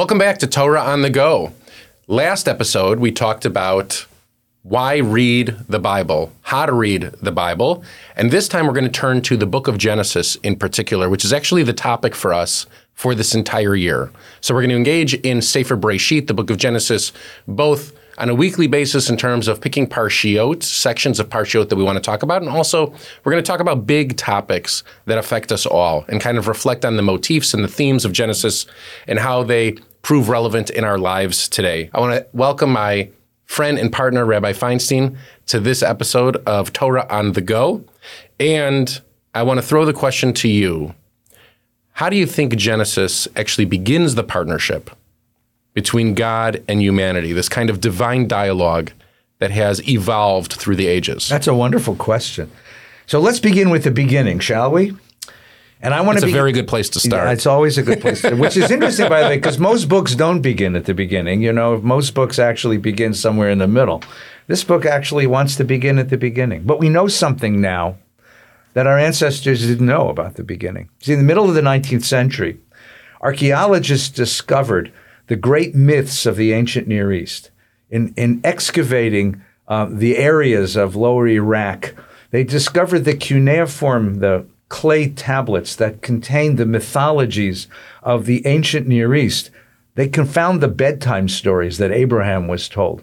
Welcome back to Torah on the Go. Last episode, we talked about why read the Bible, how to read the Bible. And this time we're going to turn to the book of Genesis in particular, which is actually the topic for us for this entire year. So we're going to engage in Sefer Breshit, the book of Genesis, both on a weekly basis in terms of picking parshiot, sections of parshiot that we want to talk about. And also, we're going to talk about big topics that affect us all and kind of reflect on the motifs and the themes of Genesis and how they prove relevant in our lives today. I want to welcome my friend and partner, Rabbi Feinstein, to this episode of Torah on the Go. And I want to throw the question to you How do you think Genesis actually begins the partnership between God and humanity, this kind of divine dialogue that has evolved through the ages? That's a wonderful question. So let's begin with the beginning, shall we? And I want it's to. It's a very good place to start. Yeah, it's always a good place, to, which is interesting, by the way, because most books don't begin at the beginning. You know, most books actually begin somewhere in the middle. This book actually wants to begin at the beginning, but we know something now that our ancestors didn't know about the beginning. See, in the middle of the 19th century, archaeologists discovered the great myths of the ancient Near East. In, in excavating uh, the areas of Lower Iraq, they discovered the cuneiform, the clay tablets that contained the mythologies of the ancient Near East. They confound the bedtime stories that Abraham was told.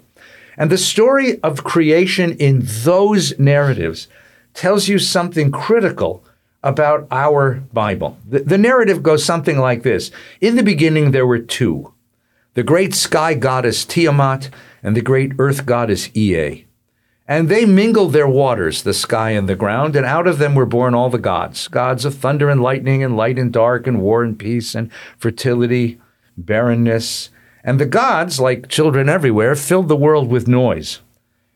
And the story of creation in those narratives tells you something critical about our Bible. The, the, narrative goes something like this In the beginning, there were two the great sky goddess Tiamat and the great earth goddess Ea. And they mingled their waters, the sky and the ground, and out of them were born all the gods gods of thunder and lightning, and light and dark, and war and peace, and fertility, barrenness. And the gods, like children everywhere, filled the world with noise.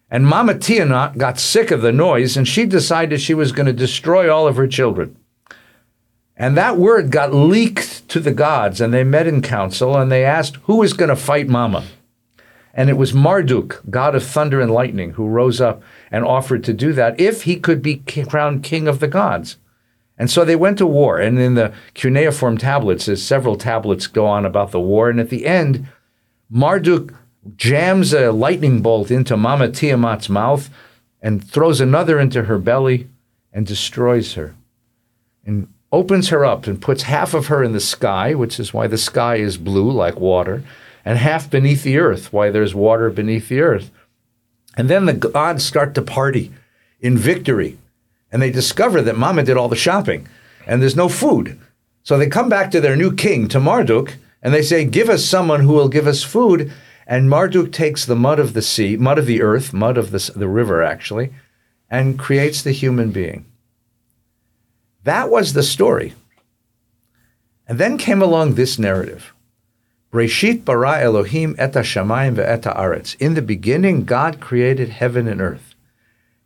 And Mama Tiamat got sick of the noise, and she decided she was going to destroy all of her children. And that word got leaked to the gods, and they met in council and they asked who is going to fight Mama. And it was Marduk, god of thunder and lightning, who rose up and offered to do that if he could be crowned king of the gods. And so they went to war. And in the cuneiform tablets, there's several tablets go on about the war. And at the end, Marduk jams a lightning bolt into Mama Tiamat's mouth and throws another into her belly and destroys her. And opens her up and puts half of her in the sky, which is why the sky is blue like water, and half beneath the earth, why there's water beneath the earth. And then the gods start to party in victory. And they discover that Mama did all the shopping and there's no food. So they come back to their new king, to Marduk, and they say, Give us someone who will give us food. And Marduk takes the mud of the sea, mud of the earth, mud of the, the river, actually, and creates the human being. That was the story. And then came along this narrative. Breshit bara Elohim et shamayim ve'et aretz. In the beginning, God created heaven and earth.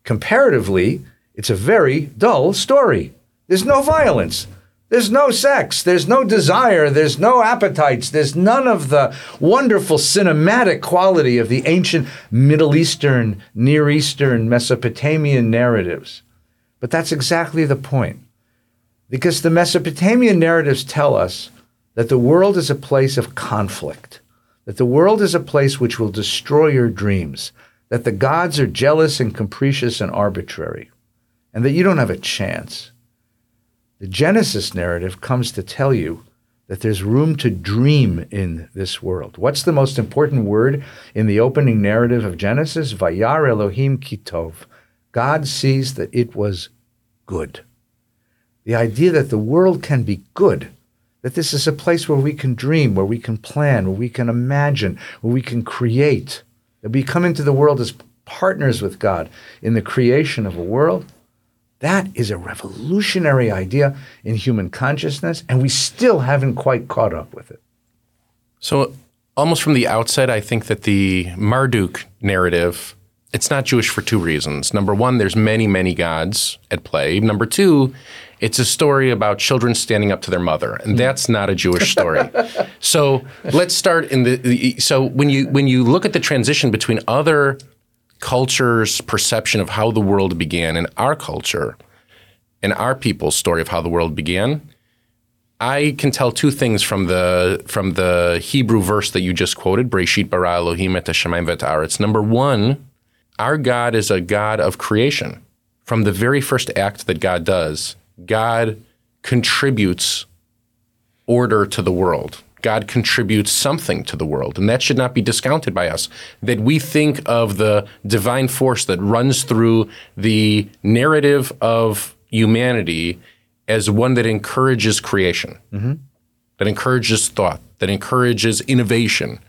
Comparatively, it's a very dull story. There's no violence. There's no sex. There's no desire. There's no appetites. There's none of the wonderful cinematic quality of the ancient Middle Eastern, Near Eastern, Mesopotamian narratives. But that's exactly the point. Because the Mesopotamian narratives tell us that the world is a place of conflict, that the world is a place which will destroy your dreams, that the gods are jealous and capricious and arbitrary, and that you don't have a chance. The Genesis narrative comes to tell you that there's room to dream in this world. What's the most important word in the opening narrative of Genesis? Vayar Elohim Kitov. God sees that it was good the idea that the world can be good, that this is a place where we can dream, where we can plan, where we can imagine, where we can create, that we come into the world as partners with God in the creation of a world. That is a revolutionary idea in human consciousness, and we still haven't quite caught up with it. So, almost from the outset, I think that the Marduk narrative it's not Jewish for two reasons. Number one, there's many, many gods at play. Number two, it's a story about children standing up to their mother, and hmm. that's not a Jewish story. so let's start in the, the. So when you when you look at the transition between other cultures' perception of how the world began and our culture, and our people's story of how the world began, I can tell two things from the from the Hebrew verse that you just quoted, Breshit bara Elohim et hashamayim v'et haaretz. Number one, our God is a God of creation. From the very first act that God does, God contributes order to the world. God contributes something to the world, and that should not be discounted by us. That we think of the divine force that runs through the narrative of humanity as one that encourages creation, mm-hmm. that encourages thought, that encourages innovation.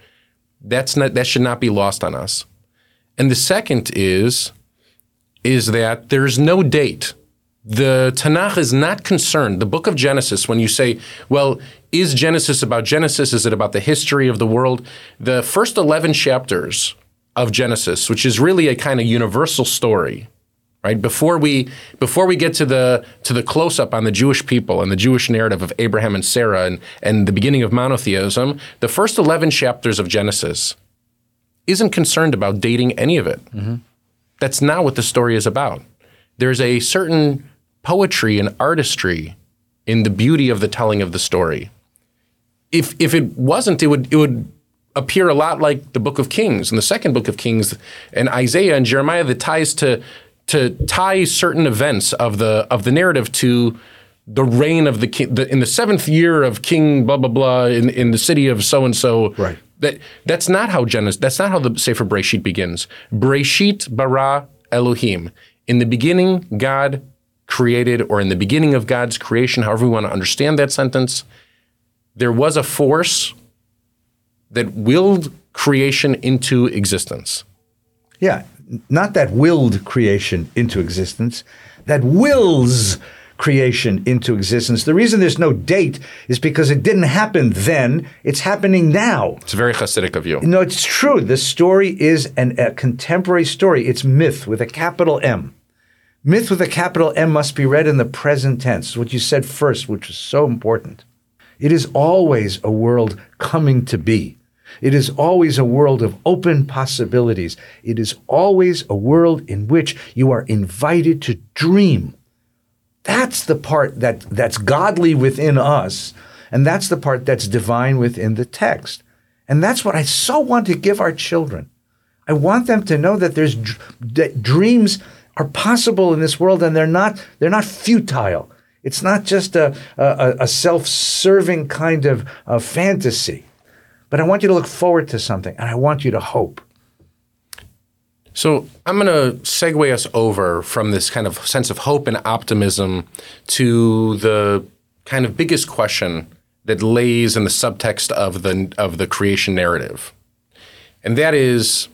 That's not that should not be lost on us. And the second is is that there's no date. The Tanakh is not concerned. The book of Genesis, when you say, well, is Genesis about Genesis? Is it about the history of the world? The first 11 chapters of Genesis, which is really a kind of universal story, right? Before we before we get to the to the close up on the Jewish people and the Jewish narrative of Abraham and Sarah and, and the beginning of monotheism, the first 11 chapters of Genesis isn't concerned about dating any of it. Mm-hmm. That's not what the story is about. There's a certain poetry and artistry in the beauty of the telling of the story. If if it wasn't, it would it would appear a lot like the Book of Kings and the second Book of Kings and Isaiah and Jeremiah that ties to to tie certain events of the of the narrative to the reign of the king the, in the seventh year of King blah blah blah in, in the city of so and so. Right. That that's not how Genesis. That's not how the Sefer Breshit begins. Breshit bara Elohim. In the beginning, God created, or in the beginning of God's creation, however we want to understand that sentence, there was a force that willed creation into existence. Yeah, not that willed creation into existence, that wills creation into existence. The reason there's no date is because it didn't happen then, it's happening now. It's very Hasidic of you. No, it's true. The story is an, a contemporary story. It's myth with a capital M. Myth with a capital M must be read in the present tense, what you said first, which is so important. It is always a world coming to be. It is always a world of open possibilities. It is always a world in which you are invited to dream. That's the part that, that's godly within us, and that's the part that's divine within the text. And that's what I so want to give our children. I want them to know that there's that dreams are possible in this world, and they're not they're not futile. It's not just a, a, a self-serving kind of, of fantasy. But I want you to look forward to something, and I want you to hope. So I'm going to segue us over from this kind of sense of hope and optimism to the kind of biggest question that lays in the subtext of the of the creation narrative. And that is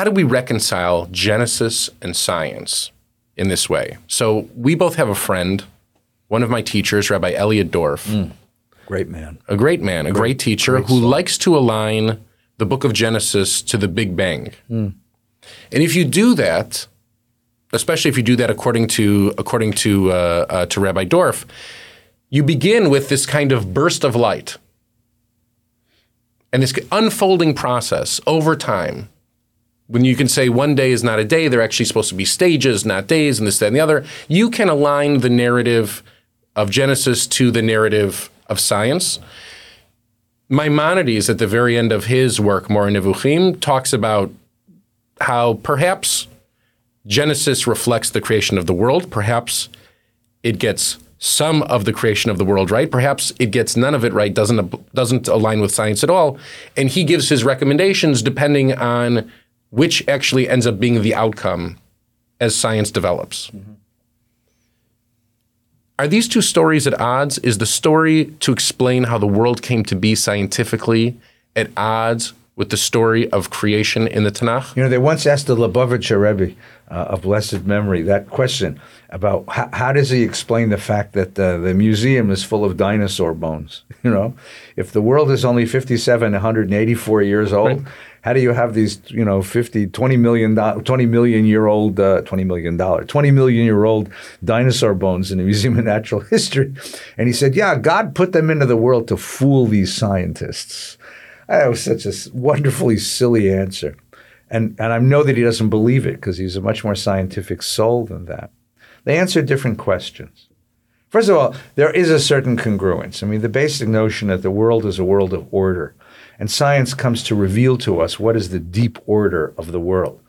how do we reconcile Genesis and science in this way? So we both have a friend, one of my teachers, Rabbi Elliot Dorff, Great man. a great man, a great, teacher who likes to align the book of Genesis to the Big Bang. And if you do that, especially if you do that according to according to uh, uh, to Rabbi Dorff, you begin with this kind of burst of light and this unfolding process over time. When you can say one day is not a day, they're actually supposed to be stages, not days, and this, that, and the other. You can align the narrative of Genesis to the narrative of science. Maimonides, at the very end of his work, More Nevuchim, talks about how perhaps Genesis reflects the creation of the world. Perhaps it gets some of the creation of the world right. Perhaps it gets none of it right, doesn't doesn't align with science at all. And he gives his recommendations depending on which actually ends up being the outcome as science develops. Are these two stories at odds? Is the story to explain how the world came to be scientifically at odds with the story of creation in the Tanakh? You know, they once asked the Lubavitcher Rebbe uh, of blessed memory that question about how, how does he explain the fact that uh, the museum is full of dinosaur bones? You know, if the world is only 57, 184 years old, how do you have these, you know, 50, 20 million, 20 million year old, uh, 20 million dollar, 20 million year old dinosaur bones in the Museum of Natural History? And he said, yeah, God put them into the world to fool these scientists. That was such a wonderfully silly answer. And, and I know that he doesn't believe it because he's a much more scientific soul than that. They answer different questions. First of all, there is a certain congruence. I mean, the basic notion that the world is a world of order, and science comes to reveal to us what is the deep order of the world.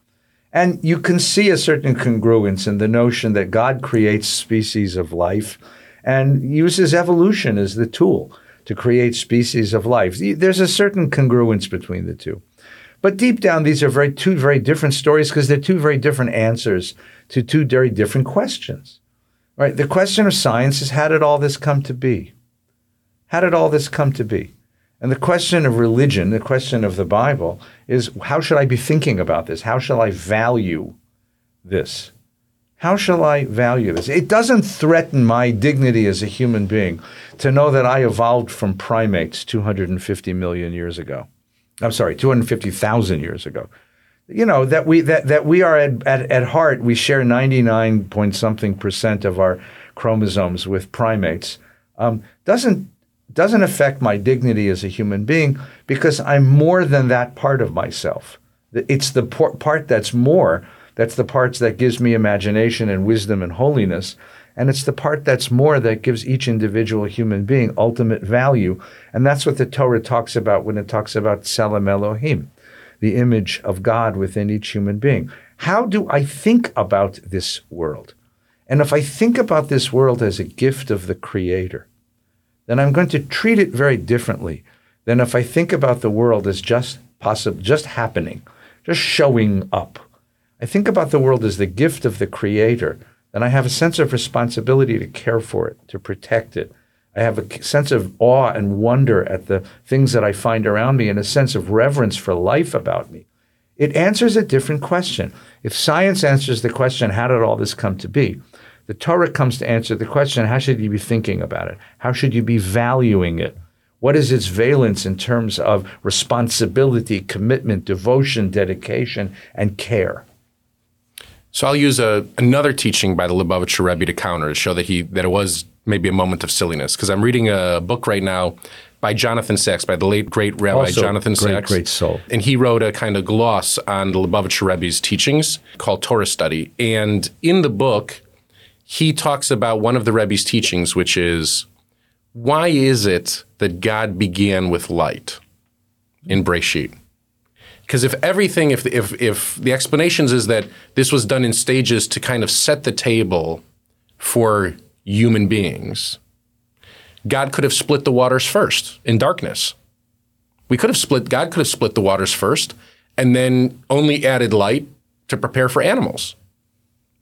And you can see a certain congruence in the notion that God creates species of life and uses evolution as the tool to create species of life. There's a certain congruence between the two. But deep down, these are very two very different stories because they're two very different answers to two very different questions. Right? The question of science is how did all this come to be? How did all this come to be? And the question of religion, the question of the Bible, is how should I be thinking about this? How shall I value this? How shall I value this? It doesn't threaten my dignity as a human being to know that I evolved from primates 250 million years ago. I'm sorry, 250,000 years ago you know that we that that we are at, at, at heart we share 99 point something percent of our chromosomes with primates um, doesn't doesn't affect my dignity as a human being because I'm more than that part of myself. It's the part that's more. That's the parts that gives me imagination and wisdom and holiness. And it's the part that's more that gives each individual human being ultimate value. And that's what the Torah talks about when it talks about Tselem Elohim the image of God within each human being. How do I think about this world? And if I think about this world as a gift of the Creator, then I'm going to treat it very differently than if I think about the world as just possible, just happening, just showing up. I think about the world as the gift of the Creator, then I have a sense of responsibility to care for it, to protect it, I have a sense of awe and wonder at the things that I find around me and a sense of reverence for life about me. It answers a different question. If science answers the question, how did all this come to be? The Torah comes to answer the question, how should you be thinking about it? How should you be valuing it? What is its valence in terms of responsibility, commitment, devotion, dedication, and care? So I'll use a, another teaching by the Lubavitcher Rebbe to counter to show that he that it was maybe a moment of silliness because I'm reading a book right now by Jonathan Sacks, by the late great Rabbi also Jonathan great, Sacks. Great soul. And he wrote a kind of gloss on the Lubavitcher Rebbe's teachings called Torah Study. And in the book, he talks about one of the Rebbe's teachings, which is why is it that God began with light in Breshit? Because if everything, if, if, if the explanations is that this was done in stages to kind of set the table for human beings, God could have split the waters first in darkness. We could have split, God could have split the waters first and then only added light to prepare for animals.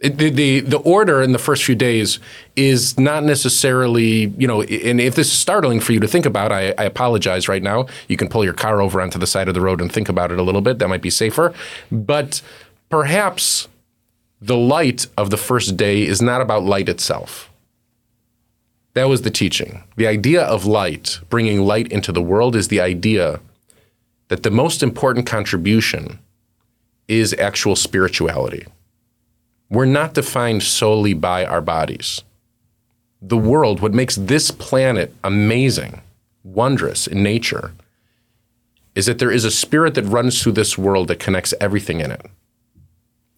The, the, the order in the first few days is not necessarily, you know, and if this is startling for you to think about, I, I apologize right now. You can pull your car over onto the side of the road and think about it a little bit. That might be safer. But perhaps the light of the first day is not about light itself. That was the teaching. The idea of light, bringing light into the world, is the idea that the most important contribution is actual spirituality. We're not defined solely by our bodies. The world, what makes this planet amazing, wondrous in nature, is that there is a spirit that runs through this world that connects everything in it.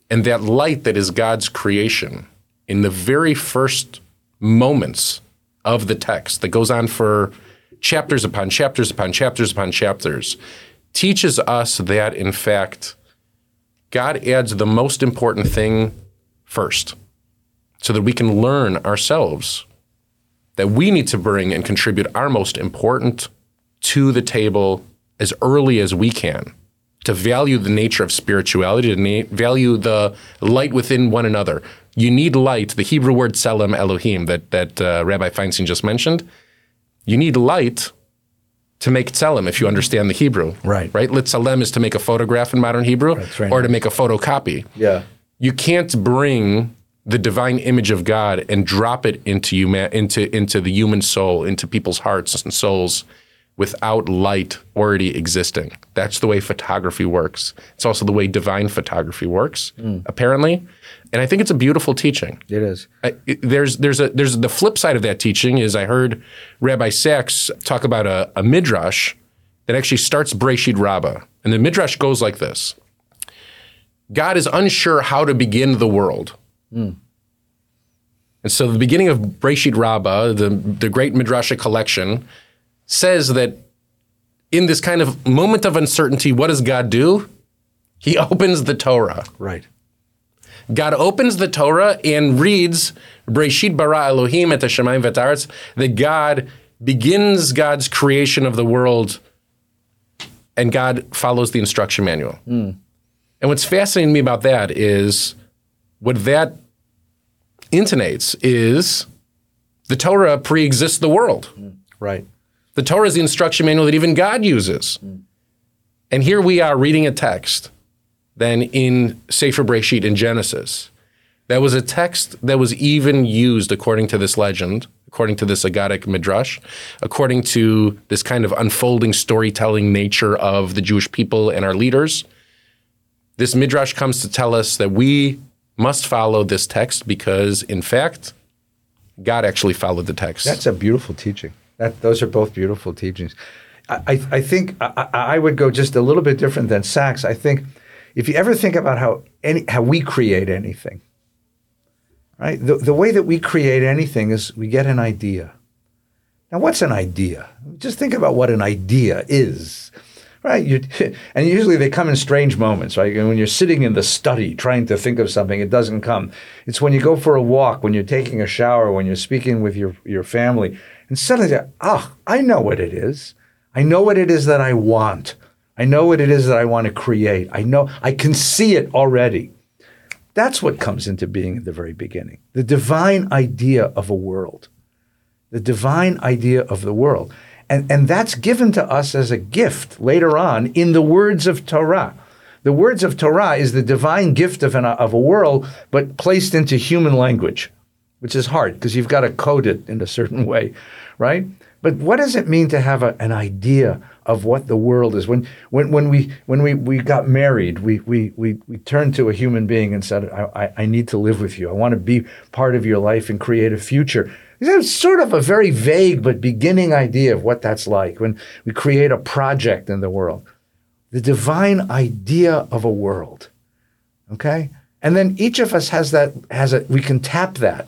And that light that is God's creation, in the very first moments of the text that goes on for chapters upon chapters upon chapters upon chapters teaches us that, in fact, God adds the most important thing first so that we can learn ourselves that we need to bring and contribute our most important to the table as early as we can to value the nature of spirituality, to na- value the light within one another, you need light, the Hebrew word Tselem Elohim that, that uh, Rabbi Feinstein just mentioned. You need light to make tselem if you understand the Hebrew. Right. Right? Litzalem is to make a photograph in modern Hebrew right. or to make a photocopy. Yeah. You can't bring the divine image of God and drop it into huma- into into the human soul, into people's hearts and souls without light already existing. That's the way photography works. It's also the way divine photography works, mm. apparently. And I think it's a beautiful teaching. It is. I, it, there's there's a there's the flip side of that teaching is I heard Rabbi Sacks talk about a, a midrash that actually starts Breshit Rabbah, and the midrash goes like this: God is unsure how to begin the world. Mm. And so the beginning of Breshit Rabbah, the, the great Midrashic collection, says that in this kind of moment of uncertainty, what does God do? He opens the Torah. Right. God opens the Torah and reads Breshit bara Elohim et Hashemayim v'taretz, that God begins God's creation of the world and God follows the instruction manual. And what's fascinating to me about that is what that intonates is the Torah pre-exists the world. Mm. Right. The Torah is the instruction manual that even God uses. Mm. And here we are reading a text then in Sefer Breshit in Genesis. That was a text that was even used according to this legend, according to this Agadic midrash, according to this kind of unfolding storytelling nature of the Jewish people and our leaders. This midrash comes to tell us that we must follow this text because, in fact, God actually followed the text. That's a beautiful teaching. That those are both beautiful teachings. I, I, think I, I would go just a little bit different than Sacks. I think if you ever think about how any how we create anything, right? The, the way that we create anything is we get an idea. Now, what's an idea? Just think about what an idea is, right? You, and usually they come in strange moments, right? And When you're sitting in the study trying to think of something, it doesn't come. It's when you go for a walk, when you're taking a shower, when you're speaking with your, your family, and suddenly, ah, I know what it is. I know what it is that I want. I know what it is that I want to create. I know I can see it already. That's what comes into being at the very beginning. The divine idea of a world. The divine idea of the world. And, and that's given to us as a gift later on in the words of Torah. The words of Torah is the divine gift of, an, of a world, but placed into human language, which is hard because you've got to code it in a certain way, right? But what does it mean to have a, an idea of what the world is? When, when, when, we, when we, we got married, we, we, we, we turned to a human being and said, I, I, I need to live with you. I want to be part of your life and create a future. It's sort of a very vague but beginning idea of what that's like when we create a project in the world. The divine idea of a world. Okay? And then each of us has that, has a, we can tap that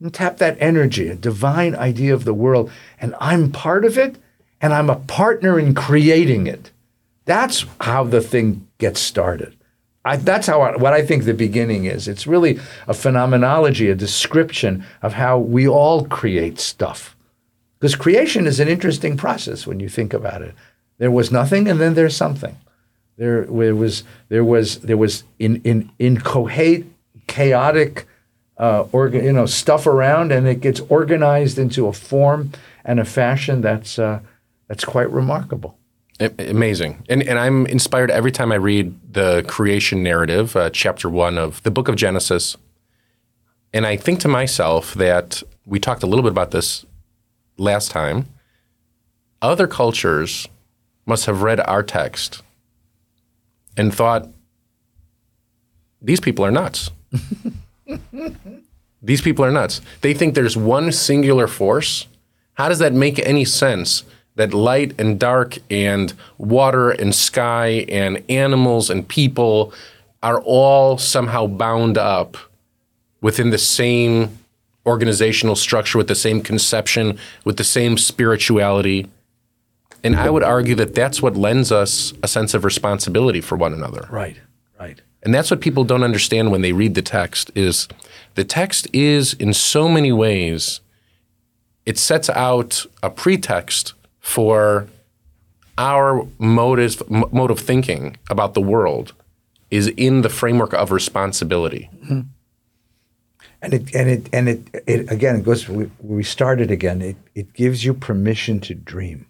and tap that energy, a divine idea of the world, and I'm part of it, and I'm a partner in creating it. That's how the thing gets started. I, that's how I, what I think the beginning is. It's really a phenomenology, a description of how we all create stuff. Because creation is an interesting process when you think about it. There was nothing, and then there's something. There, there was there was there was in in incoherent, chaotic uh, orga, you know, stuff around, and it gets organized into a form and a fashion that's uh, that's quite remarkable. Amazing, and and I'm inspired every time I read the creation narrative, uh, chapter one of the book of Genesis, and I think to myself that we talked a little bit about this last time. Other cultures must have read our text and thought these people are nuts. These people are nuts. They think there's one singular force. How does that make any sense? That light and dark and water and sky and animals and people are all somehow bound up within the same organizational structure, with the same conception, with the same spirituality. And I would argue that that's what lends us a sense of responsibility for one another. Right, right. And that's what people don't understand when they read the text is the text is in so many ways it sets out a pretext for our motive mode of thinking about the world is in the framework of responsibility. Mm-hmm. And it and it and it, it again it goes we, we started again it it gives you permission to dream.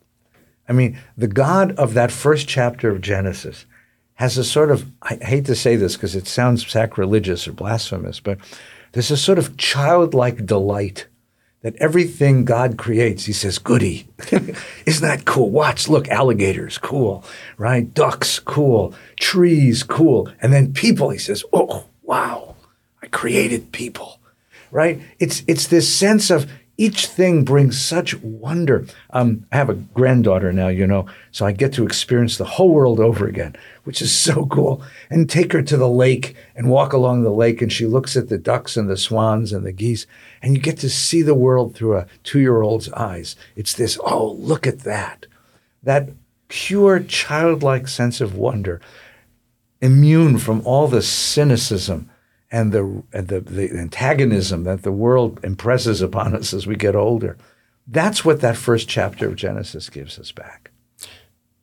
I mean, the God of that first chapter of Genesis has a sort of, I hate to say this because it sounds sacrilegious or blasphemous, but there's a sort of childlike delight that everything God creates, he says, goody. Isn't that cool? Watch, look, alligators, cool, right? Ducks, cool. Trees, cool. And then people, he says, oh, wow, I created people, right? It's, it's this sense of each thing brings such wonder. Um, I have a granddaughter now, you know, so I get to experience the whole world over again, which is so cool. And take her to the lake and walk along the lake, and she looks at the ducks and the swans and the geese, and you get to see the world through a two year old's eyes. It's this, oh, look at that. That pure childlike sense of wonder, immune from all the cynicism and the, and the, the antagonism that the world impresses upon us as we get older. That's what that first chapter of Genesis gives us back.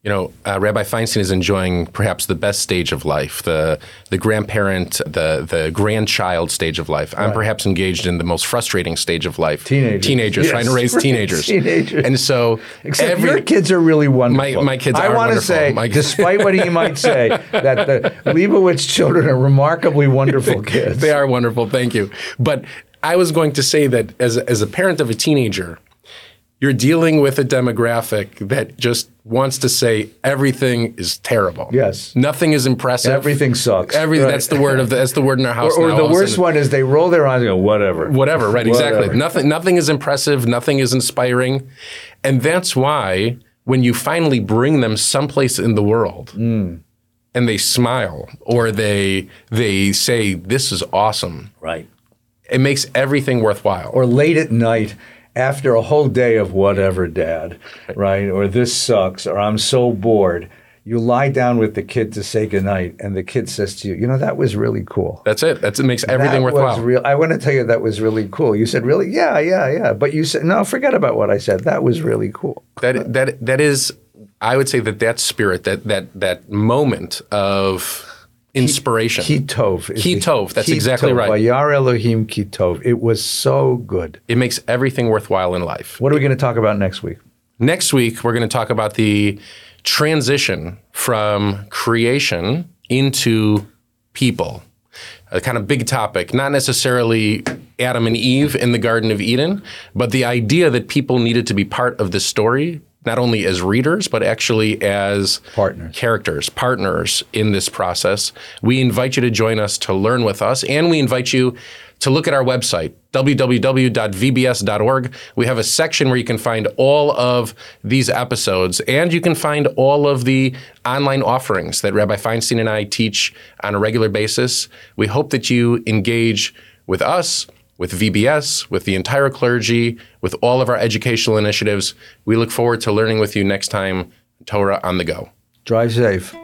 You know, uh, Rabbi Feinstein is enjoying perhaps the best stage of life, the the grandparent, the the grandchild stage of life. I'm perhaps engaged in the most frustrating stage of life. Teenagers. Teenagers, Yes. trying to raise teenagers. Teenagers. And so Except every your kids are really wonderful. My- my kids I are want to say, My- despite what he might say, that the Lebovitz children are remarkably wonderful kids. They are wonderful. Thank you. But I was going to say that as as a parent of a teenager, you're dealing with a demographic that just wants to say everything is terrible. Yes. Nothing is impressive. Everything sucks. Every Right. that's the word of the, that's the word in our house. Or, or the All of a worst one is they roll their eyes and go, whatever. Whatever, right? Exactly. Nothing. Nothing is impressive. Nothing is inspiring, and that's why when you finally bring them someplace in the world, Mm. and they smile or they they say, "This is awesome," Right. it makes everything worthwhile. Or late at night after a whole day of whatever, dad, right? Or this sucks, or I'm so bored. You lie down with the kid to say goodnight, and the kid says to you, you know, that was really cool. That's it. That's it makes everything that worthwhile. Was real. I want to tell you that was really cool. You said, really? Yeah, yeah, yeah. But you said, no, forget about what I said. That was really cool. that that that is, I would say that that spirit, that that that moment of inspiration. Kitov. Kitov, that's exactly right. Vayar Elohim Kitov. It was so good. it makes everything worthwhile in life. What are we going to talk about next week? Next week, we're going to talk about the transition from creation into people. A kind of big topic, not necessarily Adam and Eve in the Garden of Eden, but the idea that people needed to be part of the story, not only as readers, but actually as Partners. characters, partners in this process. We invite you to join us to learn with us, and we invite you to look at our website, www.vbs.org. We have a section where you can find all of these episodes, and you can find all of the online offerings that Rabbi Feinstein and I teach on a regular basis. We hope that you engage with us. With VBS, with the entire clergy, with all of our educational initiatives. We look forward to learning with you next time, Torah on the Go. Drive safe.